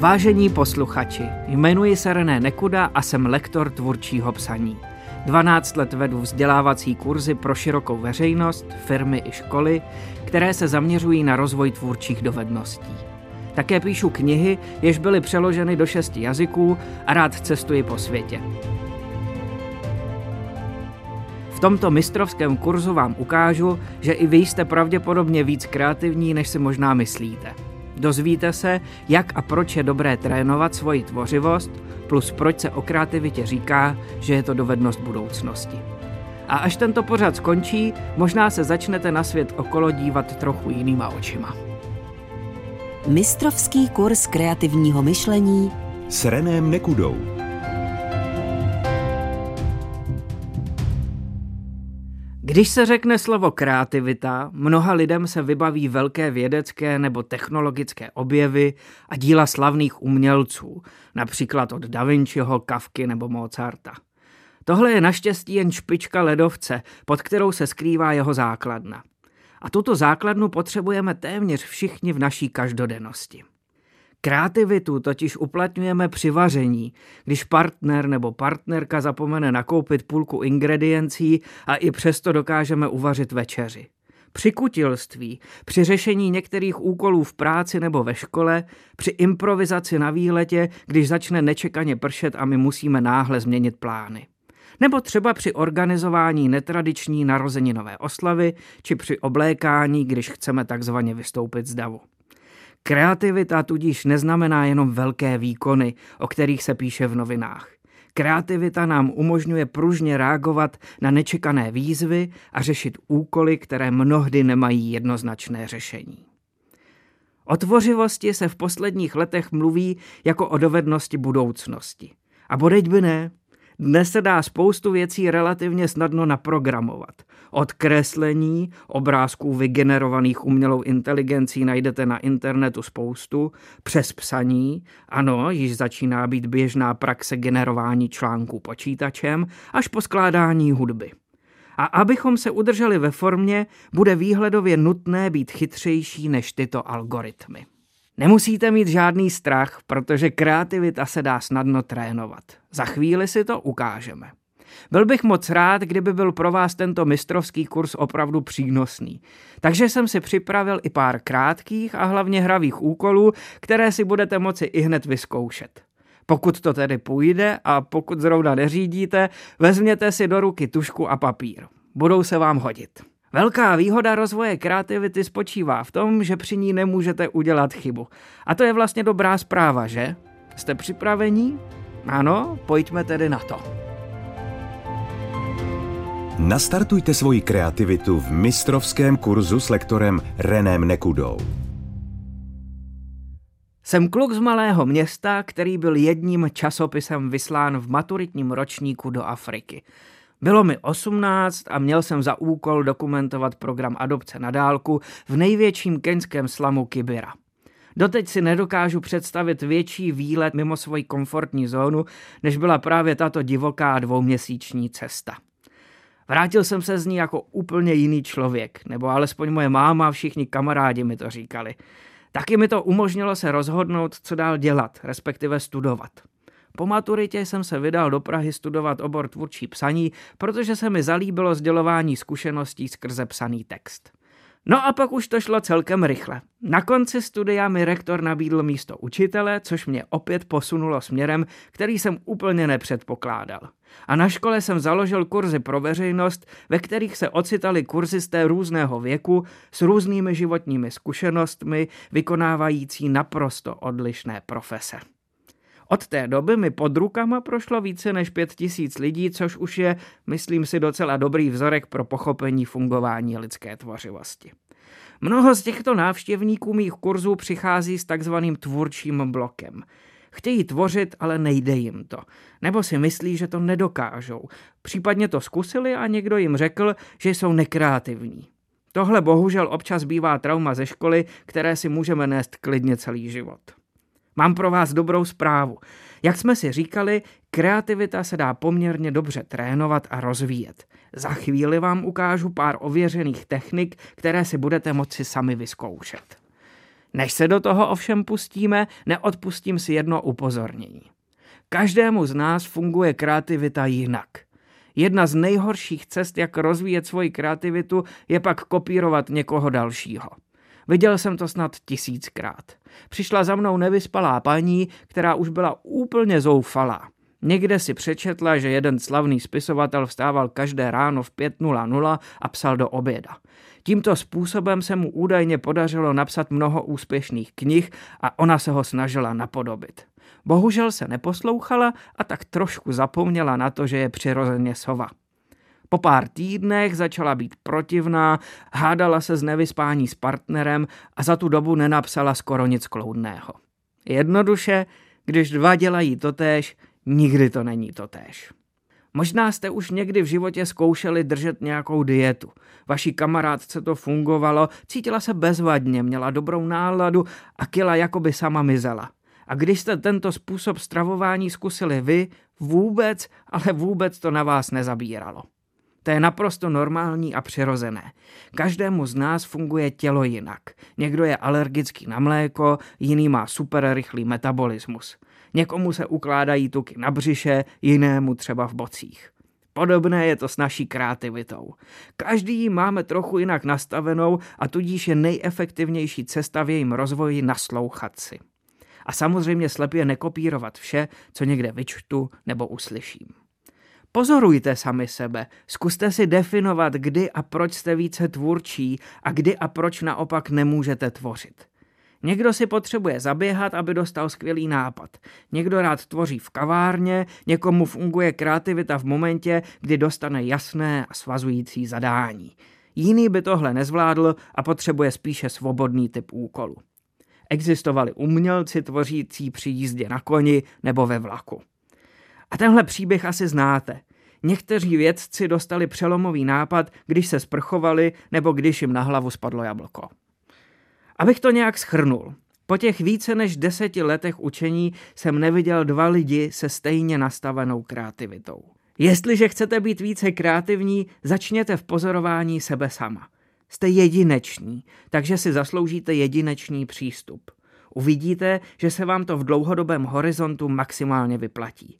Vážení posluchači, jmenuji se René Nekuda a jsem lektor tvůrčího psaní. 12 let vedu vzdělávací kurzy pro širokou veřejnost, firmy i školy, které se zaměřují na rozvoj tvůrčích dovedností. Také píšu knihy, jež byly přeloženy do šesti jazyků a rád cestuji po světě. V tomto mistrovském kurzu vám ukážu, že i vy jste pravděpodobně víc kreativní, než si možná myslíte. Dozvíte se, jak a proč je dobré trénovat svoji tvořivost, plus proč se o kreativitě říká, že je to dovednost budoucnosti. A až tento pořad skončí, možná se začnete na svět okolo dívat trochu jinýma očima. Mistrovský kurz kreativního myšlení s Renem Nekudou. Když se řekne slovo kreativita, mnoha lidem se vybaví velké vědecké nebo technologické objevy a díla slavných umělců, například od Da Vinciho, Kafky nebo Mozarta. Tohle je naštěstí jen špička ledovce, pod kterou se skrývá jeho základna. A tuto základnu potřebujeme téměř všichni v naší každodennosti. Kreativitu totiž uplatňujeme při vaření, když partner nebo partnerka zapomene nakoupit půlku ingrediencí a i přesto dokážeme uvařit večeři. Při kutilství, při řešení některých úkolů v práci nebo ve škole, při improvizaci na výletě, když začne nečekaně pršet a my musíme náhle změnit plány. Nebo třeba při organizování netradiční narozeninové oslavy, či při oblékání, když chceme takzvaně vystoupit z davu. Kreativita tudíž neznamená jenom velké výkony, o kterých se píše v novinách. Kreativita nám umožňuje pružně reagovat na nečekané výzvy a řešit úkoly, které mnohdy nemají jednoznačné řešení. O tvořivosti se v posledních letech mluví jako o dovednosti budoucnosti. A bodeď by ne, dnes se dá spoustu věcí relativně snadno naprogramovat. Od kreslení, obrázků vygenerovaných umělou inteligencí najdete na internetu spoustu, přes psaní, ano, již začíná být běžná praxe generování článků počítačem, až po skládání hudby. A abychom se udrželi ve formě, bude výhledově nutné být chytřejší než tyto algoritmy. Nemusíte mít žádný strach, protože kreativita se dá snadno trénovat. Za chvíli si to ukážeme. Byl bych moc rád, kdyby byl pro vás tento mistrovský kurz opravdu přínosný. Takže jsem si připravil i pár krátkých a hlavně hravých úkolů, které si budete moci i hned vyzkoušet. Pokud to tedy půjde a pokud zrovna neřídíte, vezměte si do ruky tušku a papír. Budou se vám hodit. Velká výhoda rozvoje kreativity spočívá v tom, že při ní nemůžete udělat chybu. A to je vlastně dobrá zpráva, že? Jste připravení? Ano, pojďme tedy na to. Nastartujte svoji kreativitu v mistrovském kurzu s lektorem Renem Nekudou. Jsem kluk z malého města, který byl jedním časopisem vyslán v maturitním ročníku do Afriky. Bylo mi 18 a měl jsem za úkol dokumentovat program adopce na dálku v největším keňském slamu Kibira. Doteď si nedokážu představit větší výlet mimo svoji komfortní zónu, než byla právě tato divoká dvouměsíční cesta. Vrátil jsem se z ní jako úplně jiný člověk, nebo alespoň moje máma a všichni kamarádi mi to říkali. Taky mi to umožnilo se rozhodnout, co dál dělat, respektive studovat. Po maturitě jsem se vydal do Prahy studovat obor tvůrčí psaní, protože se mi zalíbilo sdělování zkušeností skrze psaný text. No a pak už to šlo celkem rychle. Na konci studia mi rektor nabídl místo učitele, což mě opět posunulo směrem, který jsem úplně nepředpokládal. A na škole jsem založil kurzy pro veřejnost, ve kterých se ocitali kurzisté různého věku s různými životními zkušenostmi, vykonávající naprosto odlišné profese. Od té doby mi pod rukama prošlo více než pět tisíc lidí, což už je, myslím si, docela dobrý vzorek pro pochopení fungování lidské tvořivosti. Mnoho z těchto návštěvníků mých kurzů přichází s takzvaným tvůrčím blokem. Chtějí tvořit, ale nejde jim to. Nebo si myslí, že to nedokážou. Případně to zkusili a někdo jim řekl, že jsou nekreativní. Tohle bohužel občas bývá trauma ze školy, které si můžeme nést klidně celý život. Mám pro vás dobrou zprávu. Jak jsme si říkali, kreativita se dá poměrně dobře trénovat a rozvíjet. Za chvíli vám ukážu pár ověřených technik, které si budete moci sami vyzkoušet. Než se do toho ovšem pustíme, neodpustím si jedno upozornění. Každému z nás funguje kreativita jinak. Jedna z nejhorších cest, jak rozvíjet svoji kreativitu, je pak kopírovat někoho dalšího. Viděl jsem to snad tisíckrát. Přišla za mnou nevyspalá paní, která už byla úplně zoufalá. Někde si přečetla, že jeden slavný spisovatel vstával každé ráno v 5.00 a psal do oběda. Tímto způsobem se mu údajně podařilo napsat mnoho úspěšných knih a ona se ho snažila napodobit. Bohužel se neposlouchala a tak trošku zapomněla na to, že je přirozeně sova. Po pár týdnech začala být protivná, hádala se z nevyspání s partnerem a za tu dobu nenapsala skoro nic kloudného. Jednoduše, když dva dělají totéž, nikdy to není totéž. Možná jste už někdy v životě zkoušeli držet nějakou dietu. Vaší kamarádce to fungovalo, cítila se bezvadně, měla dobrou náladu a kila jako by sama mizela. A když jste tento způsob stravování zkusili vy, vůbec, ale vůbec to na vás nezabíralo. To je naprosto normální a přirozené. Každému z nás funguje tělo jinak. Někdo je alergický na mléko, jiný má super rychlý metabolismus. Někomu se ukládají tuky na břiše, jinému třeba v bocích. Podobné je to s naší kreativitou. Každý ji máme trochu jinak nastavenou a tudíž je nejefektivnější cesta v jejím rozvoji naslouchat si. A samozřejmě slepě nekopírovat vše, co někde vyčtu nebo uslyším. Pozorujte sami sebe, zkuste si definovat, kdy a proč jste více tvůrčí a kdy a proč naopak nemůžete tvořit. Někdo si potřebuje zaběhat, aby dostal skvělý nápad. Někdo rád tvoří v kavárně, někomu funguje kreativita v momentě, kdy dostane jasné a svazující zadání. Jiný by tohle nezvládl a potřebuje spíše svobodný typ úkolu. Existovali umělci tvořící při jízdě na koni nebo ve vlaku. A tenhle příběh asi znáte. Někteří vědci dostali přelomový nápad, když se sprchovali nebo když jim na hlavu spadlo jablko. Abych to nějak schrnul. Po těch více než deseti letech učení jsem neviděl dva lidi se stejně nastavenou kreativitou. Jestliže chcete být více kreativní, začněte v pozorování sebe sama. Jste jedineční, takže si zasloužíte jedinečný přístup. Uvidíte, že se vám to v dlouhodobém horizontu maximálně vyplatí.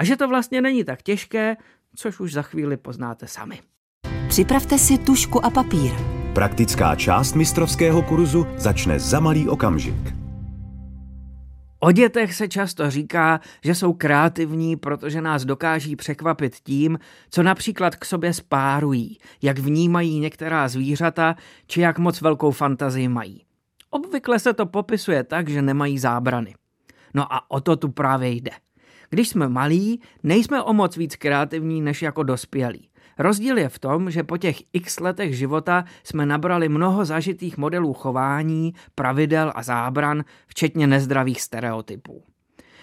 A že to vlastně není tak těžké, což už za chvíli poznáte sami. Připravte si tušku a papír. Praktická část mistrovského kurzu začne za malý okamžik. O dětech se často říká, že jsou kreativní, protože nás dokáží překvapit tím, co například k sobě spárují, jak vnímají některá zvířata, či jak moc velkou fantazii mají. Obvykle se to popisuje tak, že nemají zábrany. No a o to tu právě jde. Když jsme malí, nejsme o moc víc kreativní než jako dospělí. Rozdíl je v tom, že po těch x letech života jsme nabrali mnoho zažitých modelů chování, pravidel a zábran, včetně nezdravých stereotypů.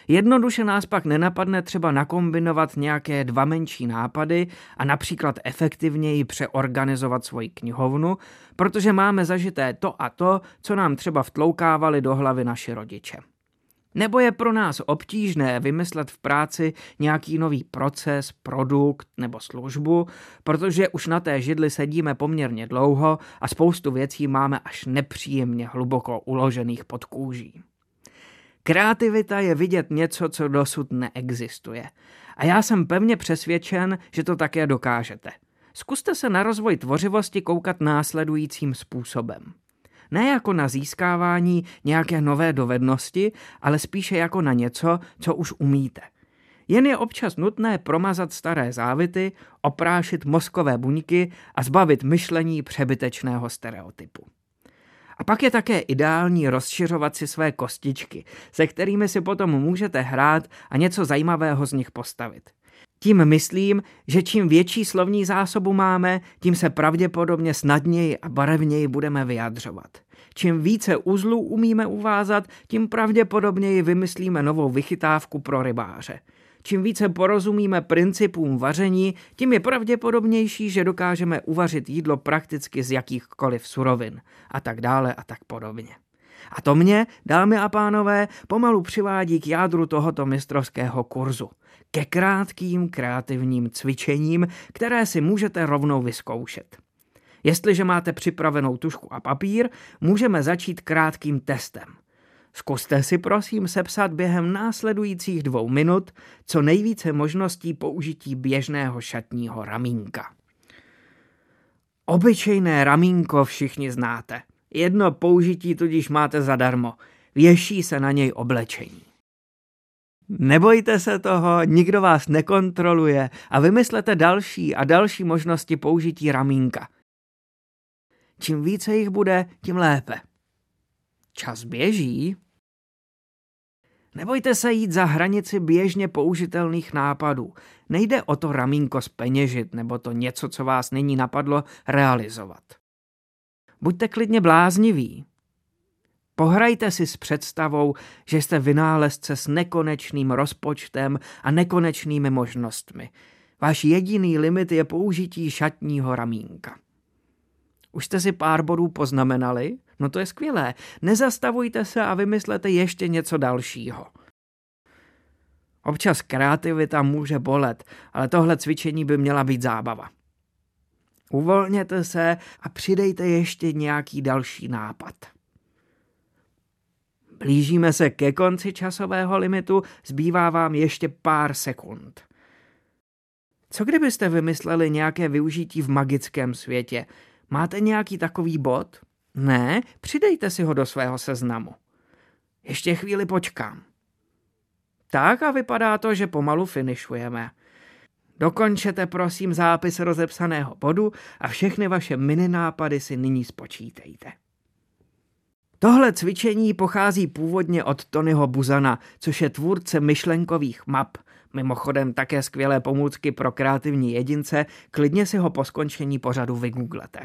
Jednoduše nás pak nenapadne třeba nakombinovat nějaké dva menší nápady a například efektivněji přeorganizovat svoji knihovnu, protože máme zažité to a to, co nám třeba vtloukávali do hlavy naši rodiče. Nebo je pro nás obtížné vymyslet v práci nějaký nový proces, produkt nebo službu, protože už na té židli sedíme poměrně dlouho a spoustu věcí máme až nepříjemně hluboko uložených pod kůží. Kreativita je vidět něco, co dosud neexistuje. A já jsem pevně přesvědčen, že to také dokážete. Zkuste se na rozvoj tvořivosti koukat následujícím způsobem. Ne jako na získávání nějaké nové dovednosti, ale spíše jako na něco, co už umíte. Jen je občas nutné promazat staré závity, oprášit mozkové buňky a zbavit myšlení přebytečného stereotypu. A pak je také ideální rozšiřovat si své kostičky, se kterými si potom můžete hrát a něco zajímavého z nich postavit. Tím myslím, že čím větší slovní zásobu máme, tím se pravděpodobně snadněji a barevněji budeme vyjadřovat. Čím více uzlů umíme uvázat, tím pravděpodobněji vymyslíme novou vychytávku pro rybáře. Čím více porozumíme principům vaření, tím je pravděpodobnější, že dokážeme uvařit jídlo prakticky z jakýchkoliv surovin a tak dále a tak podobně. A to mě, dámy a pánové, pomalu přivádí k jádru tohoto mistrovského kurzu – ke krátkým kreativním cvičením, které si můžete rovnou vyzkoušet. Jestliže máte připravenou tušku a papír, můžeme začít krátkým testem. Zkuste si prosím sepsat během následujících dvou minut co nejvíce možností použití běžného šatního ramínka. Obyčejné ramínko všichni znáte. Jedno použití tudíž máte zadarmo. Věší se na něj oblečení. Nebojte se toho, nikdo vás nekontroluje a vymyslete další a další možnosti použití ramínka. Čím více jich bude, tím lépe. Čas běží. Nebojte se jít za hranici běžně použitelných nápadů. Nejde o to ramínko speněžit nebo to něco, co vás nyní napadlo, realizovat. Buďte klidně blázniví. Pohrajte si s představou, že jste vynálezce s nekonečným rozpočtem a nekonečnými možnostmi. Váš jediný limit je použití šatního ramínka. Už jste si pár bodů poznamenali? No to je skvělé. Nezastavujte se a vymyslete ještě něco dalšího. Občas kreativita může bolet, ale tohle cvičení by měla být zábava. Uvolněte se a přidejte ještě nějaký další nápad. Blížíme se ke konci časového limitu, zbývá vám ještě pár sekund. Co kdybyste vymysleli nějaké využití v magickém světě? Máte nějaký takový bod? Ne, přidejte si ho do svého seznamu. Ještě chvíli počkám. Tak a vypadá to, že pomalu finišujeme. Dokončete prosím zápis rozepsaného bodu a všechny vaše mini nápady si nyní spočítejte. Tohle cvičení pochází původně od Tonyho Buzana, což je tvůrce myšlenkových map, mimochodem také skvělé pomůcky pro kreativní jedince, klidně si ho po skončení pořadu vygooglete.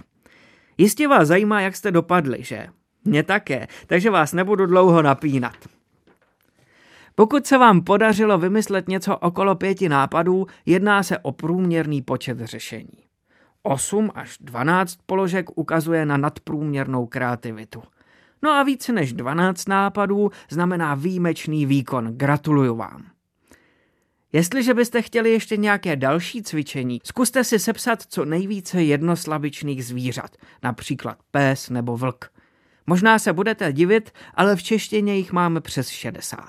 Jistě vás zajímá, jak jste dopadli, že? Mně také, takže vás nebudu dlouho napínat. Pokud se vám podařilo vymyslet něco okolo pěti nápadů, jedná se o průměrný počet řešení. 8 až 12 položek ukazuje na nadprůměrnou kreativitu. No a více než 12 nápadů znamená výjimečný výkon. Gratuluju vám. Jestliže byste chtěli ještě nějaké další cvičení, zkuste si sepsat co nejvíce jednoslabičných zvířat, například pes nebo vlk. Možná se budete divit, ale v češtině jich máme přes 60.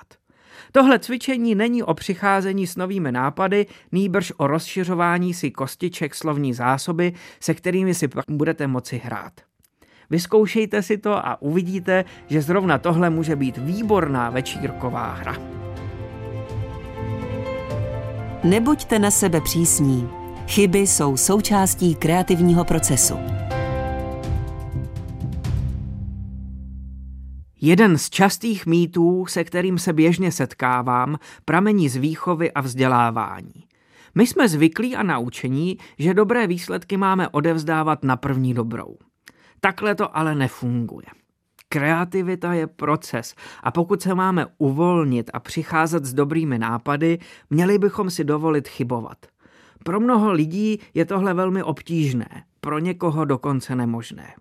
Tohle cvičení není o přicházení s novými nápady, nýbrž o rozšiřování si kostiček slovní zásoby, se kterými si pak budete moci hrát. Vyzkoušejte si to a uvidíte, že zrovna tohle může být výborná večírková hra. Nebuďte na sebe přísní. Chyby jsou součástí kreativního procesu. Jeden z častých mýtů, se kterým se běžně setkávám, pramení z výchovy a vzdělávání. My jsme zvyklí a naučení, že dobré výsledky máme odevzdávat na první dobrou. Takhle to ale nefunguje. Kreativita je proces a pokud se máme uvolnit a přicházet s dobrými nápady, měli bychom si dovolit chybovat. Pro mnoho lidí je tohle velmi obtížné, pro někoho dokonce nemožné.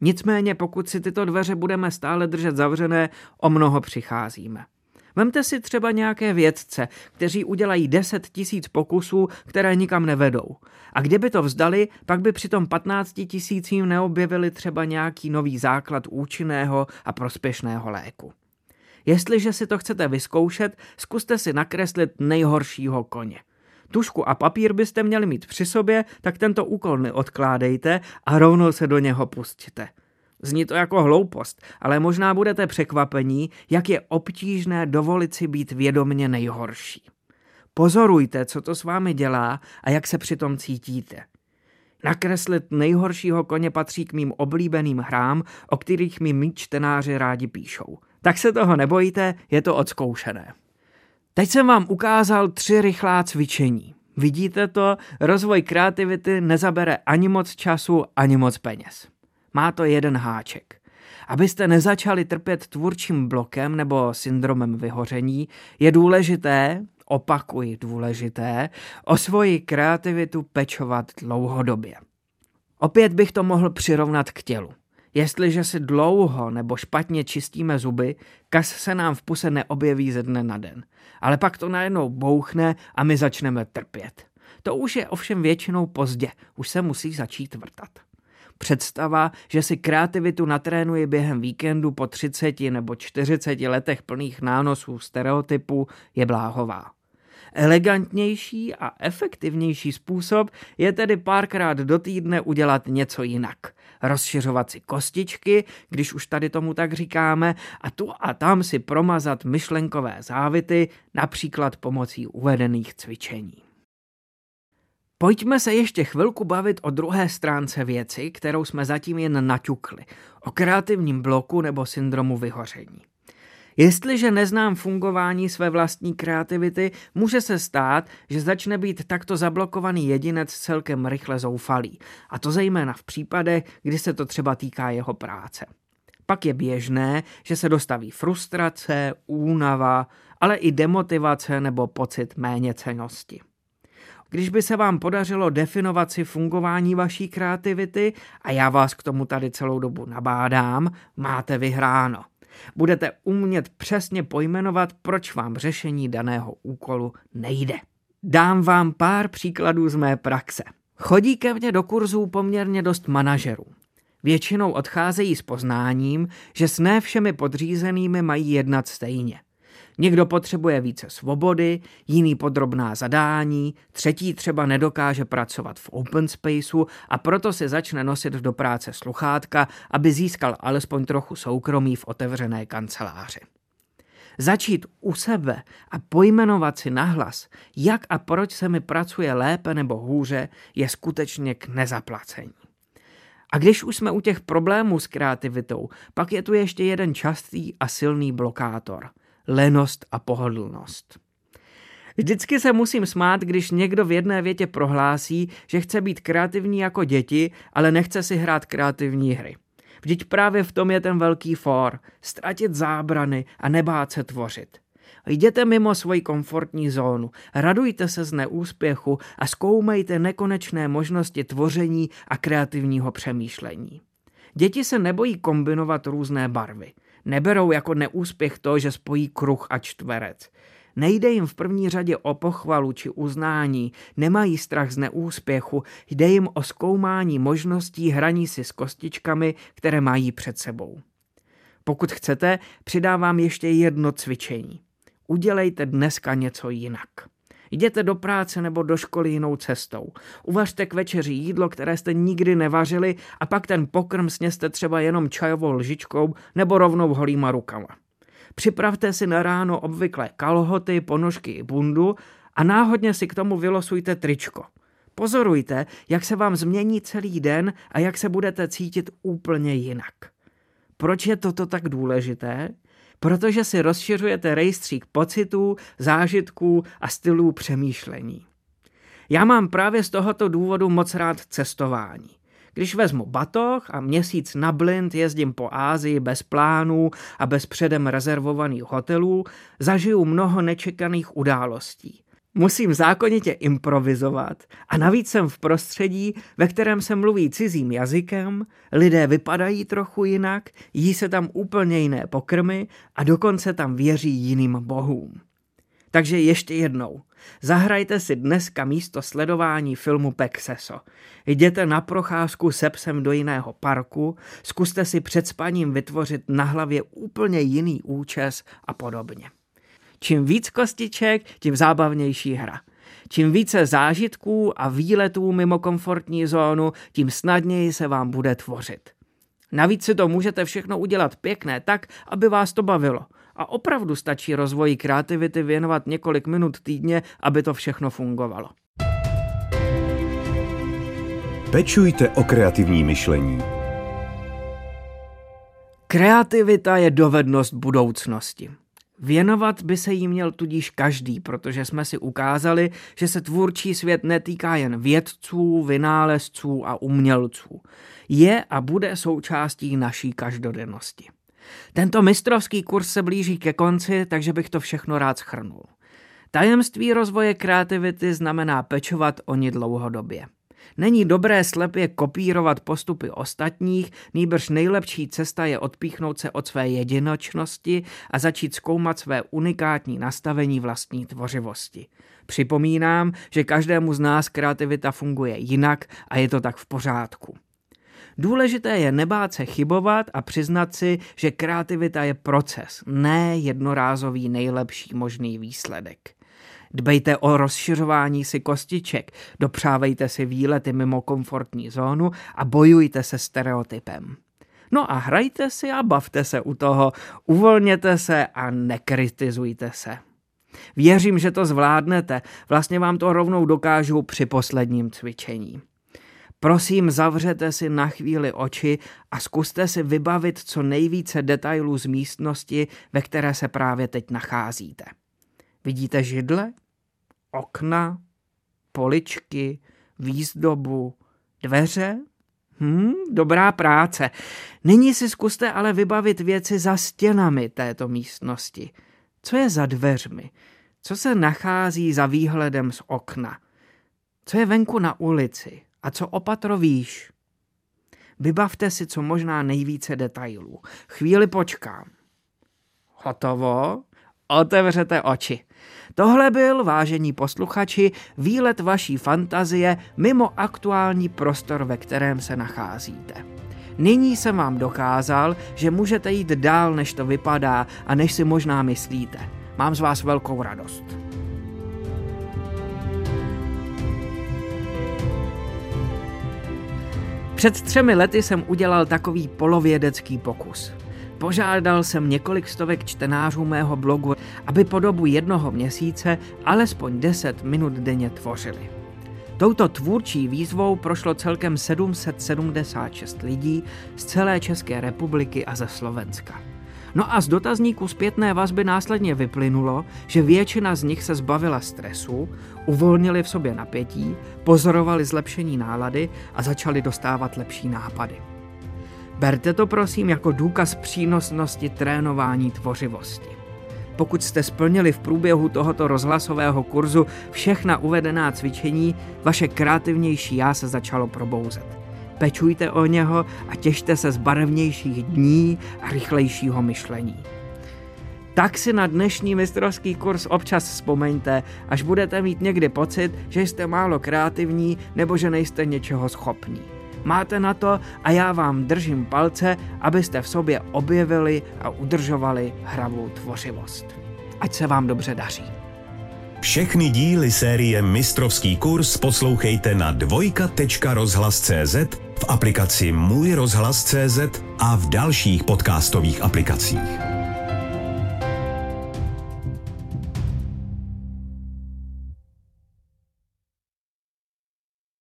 Nicméně pokud si tyto dveře budeme stále držet zavřené, o mnoho přicházíme. Vemte si třeba nějaké vědce, kteří udělají 10 tisíc pokusů, které nikam nevedou. A kdyby to vzdali, pak by při tom 15 tisícím neobjevili třeba nějaký nový základ účinného a prospěšného léku. Jestliže si to chcete vyzkoušet, zkuste si nakreslit nejhoršího koně. Tušku a papír byste měli mít při sobě, tak tento úkol neodkládejte a rovnou se do něho pustíte. Zní to jako hloupost, ale možná budete překvapení, jak je obtížné dovolit si být vědomně nejhorší. Pozorujte, co to s vámi dělá a jak se přitom cítíte. Nakreslit nejhoršího koně patří k mým oblíbeným hrám, o kterých mi mý čtenáři rádi píšou. Tak se toho nebojte, je to odzkoušené. Teď jsem vám ukázal tři rychlá cvičení. Vidíte to, rozvoj kreativity nezabere ani moc času, ani moc peněz. Má to jeden háček. Abyste nezačali trpět tvůrčím blokem nebo syndromem vyhoření, je důležité, opakuji důležité, o svoji kreativitu pečovat dlouhodobě. Opět bych to mohl přirovnat k tělu. Jestliže si dlouho nebo špatně čistíme zuby, kas se nám v puse neobjeví ze dne na den. Ale pak to najednou bouchne a my začneme trpět. To už je ovšem většinou pozdě, už se musí začít vrtat. Představa, že si kreativitu natrénuje během víkendu po 30 nebo 40 letech plných nánosů stereotypů, je bláhová. Elegantnější a efektivnější způsob je tedy párkrát do týdne udělat něco jinak. Rozšiřovat si kostičky, když už tady tomu tak říkáme, a tu a tam si promazat myšlenkové závity, například pomocí uvedených cvičení. Pojďme se ještě chvilku bavit o druhé stránce věci, kterou jsme zatím jen naťukli, o kreativním bloku nebo syndromu vyhoření. Jestliže neznám fungování své vlastní kreativity, může se stát, že začne být takto zablokovaný jedinec celkem rychle zoufalý. A to zejména v případech, kdy se to třeba týká jeho práce. Pak je běžné, že se dostaví frustrace, únava, ale i demotivace nebo pocit méněcenosti. Když by se vám podařilo definovat si fungování vaší kreativity, a já vás k tomu tady celou dobu nabádám, máte vyhráno. Budete umět přesně pojmenovat, proč vám řešení daného úkolu nejde. Dám vám pár příkladů z mé praxe. Chodí ke mně do kurzů poměrně dost manažerů. Většinou odcházejí s poznáním, že s ne všemi podřízenými mají jednat stejně. Někdo potřebuje více svobody, jiný podrobná zadání, třetí třeba nedokáže pracovat v open spaceu a proto si začne nosit do práce sluchátka, aby získal alespoň trochu soukromí v otevřené kanceláři. Začít u sebe a pojmenovat si nahlas, jak a proč se mi pracuje lépe nebo hůře, je skutečně k nezaplacení. A když už jsme u těch problémů s kreativitou, pak je tu ještě jeden častý a silný blokátor – lenost a pohodlnost. Vždycky se musím smát, když někdo v jedné větě prohlásí, že chce být kreativní jako děti, ale nechce si hrát kreativní hry. Vždyť právě v tom je ten velký for, ztratit zábrany a nebát se tvořit. Jděte mimo svoji komfortní zónu, radujte se z neúspěchu a zkoumejte nekonečné možnosti tvoření a kreativního přemýšlení. Děti se nebojí kombinovat různé barvy. Neberou jako neúspěch to, že spojí kruh a čtverec. Nejde jim v první řadě o pochvalu či uznání, nemají strach z neúspěchu, jde jim o zkoumání možností hraní si s kostičkami, které mají před sebou. Pokud chcete, přidávám ještě jedno cvičení. Udělejte dneska něco jinak. Jděte do práce nebo do školy jinou cestou. Uvařte k večeři jídlo, které jste nikdy nevařili a pak ten pokrm sněste třeba jenom čajovou lžičkou nebo rovnou holýma rukama. Připravte si na ráno obvykle kalhoty, ponožky i bundu a náhodně si k tomu vylosujte tričko. Pozorujte, jak se vám změní celý den a jak se budete cítit úplně jinak. Proč je toto tak důležité? Protože si rozšiřujete rejstřík pocitů, zážitků a stylů přemýšlení. Já mám právě z tohoto důvodu moc rád cestování. Když vezmu batoh a měsíc na blind jezdím po Ázii bez plánů a bez předem rezervovaných hotelů, zažiju mnoho nečekaných událostí. Musím zákonitě improvizovat a navíc jsem v prostředí, ve kterém se mluví cizím jazykem, lidé vypadají trochu jinak, jí se tam úplně jiné pokrmy a dokonce tam věří jiným bohům. Takže ještě jednou. Zahrajte si dneska místo sledování filmu Pexeso. Jděte na procházku se psem do jiného parku, zkuste si před spaním vytvořit na hlavě úplně jiný účes a podobně. Čím víc kostiček, tím zábavnější hra. Čím více zážitků a výletů mimo komfortní zónu, tím snadněji se vám bude tvořit. Navíc si to můžete všechno udělat pěkné tak, aby vás to bavilo. A opravdu stačí rozvoji kreativity věnovat několik minut týdně, aby to všechno fungovalo. Pečujte o kreativní myšlení. Kreativita je dovednost budoucnosti. Věnovat by se jí měl tudíž každý, protože jsme si ukázali, že se tvůrčí svět netýká jen vědců, vynálezců a umělců. Je a bude součástí naší každodennosti. Tento mistrovský kurz se blíží ke konci, takže bych to všechno rád schrnul. Tajemství rozvoje kreativity znamená pečovat o ní dlouhodobě. Není dobré slepě kopírovat postupy ostatních, nýbrž nejlepší cesta je odpíchnout se od své jedinočnosti a začít zkoumat své unikátní nastavení vlastní tvořivosti. Připomínám, že každému z nás kreativita funguje jinak a je to tak v pořádku. Důležité je nebát se chybovat a přiznat si, že kreativita je proces, ne jednorázový nejlepší možný výsledek. Dbejte o rozšiřování si kostiček, dopřávejte si výlety mimo komfortní zónu a bojujte se stereotypem. No a hrajte si a bavte se u toho, uvolněte se a nekritizujte se. Věřím, že to zvládnete, vlastně vám to rovnou dokážu při posledním cvičení. Prosím, zavřete si na chvíli oči a zkuste si vybavit co nejvíce detailů z místnosti, ve které se právě teď nacházíte. Vidíte židle? Okna? Poličky? Výzdobu? Dveře? Hm, dobrá práce. Nyní si zkuste ale vybavit věci za stěnami této místnosti. Co je za dveřmi? Co se nachází za výhledem z okna? Co je venku na ulici? A co opatro víš? Vybavte si co možná nejvíce detailů. Chvíli počkám. Hotovo? Otevřete oči. Tohle byl, vážení posluchači, výlet vaší fantazie mimo aktuální prostor, ve kterém se nacházíte. Nyní jsem vám dokázal, že můžete jít dál, než to vypadá a než si možná myslíte. Mám z vás velkou radost. Před třemi lety jsem udělal takový polovědecký pokus. Požádal jsem několik stovek čtenářů mého blogu, aby po dobu jednoho měsíce alespoň 10 minut denně tvořili. Touto tvůrčí výzvou prošlo celkem 776 lidí z celé České republiky a ze Slovenska. No a z dotazníků zpětné vazby následně vyplynulo, že většina z nich se zbavila stresu, uvolnili v sobě napětí, pozorovali zlepšení nálady a začali dostávat lepší nápady. Berte to prosím jako důkaz přínosnosti trénování tvořivosti. Pokud jste splnili v průběhu tohoto rozhlasového kurzu všechna uvedená cvičení, vaše kreativnější já se začalo probouzet. Pečujte o něho a těšte se z barevnějších dní a rychlejšího myšlení. Tak si na dnešní mistrovský kurz občas vzpomeňte, až budete mít někdy pocit, že jste málo kreativní nebo že nejste něčeho schopní. Máte na to a já vám držím palce, abyste v sobě objevili a udržovali hravou tvořivost. Ať se vám dobře daří. Všechny díly série Mistrovský kurz poslouchejte na dvojka.rozhlas.cz, v aplikaci Můj rozhlas.cz a v dalších podcastových aplikacích.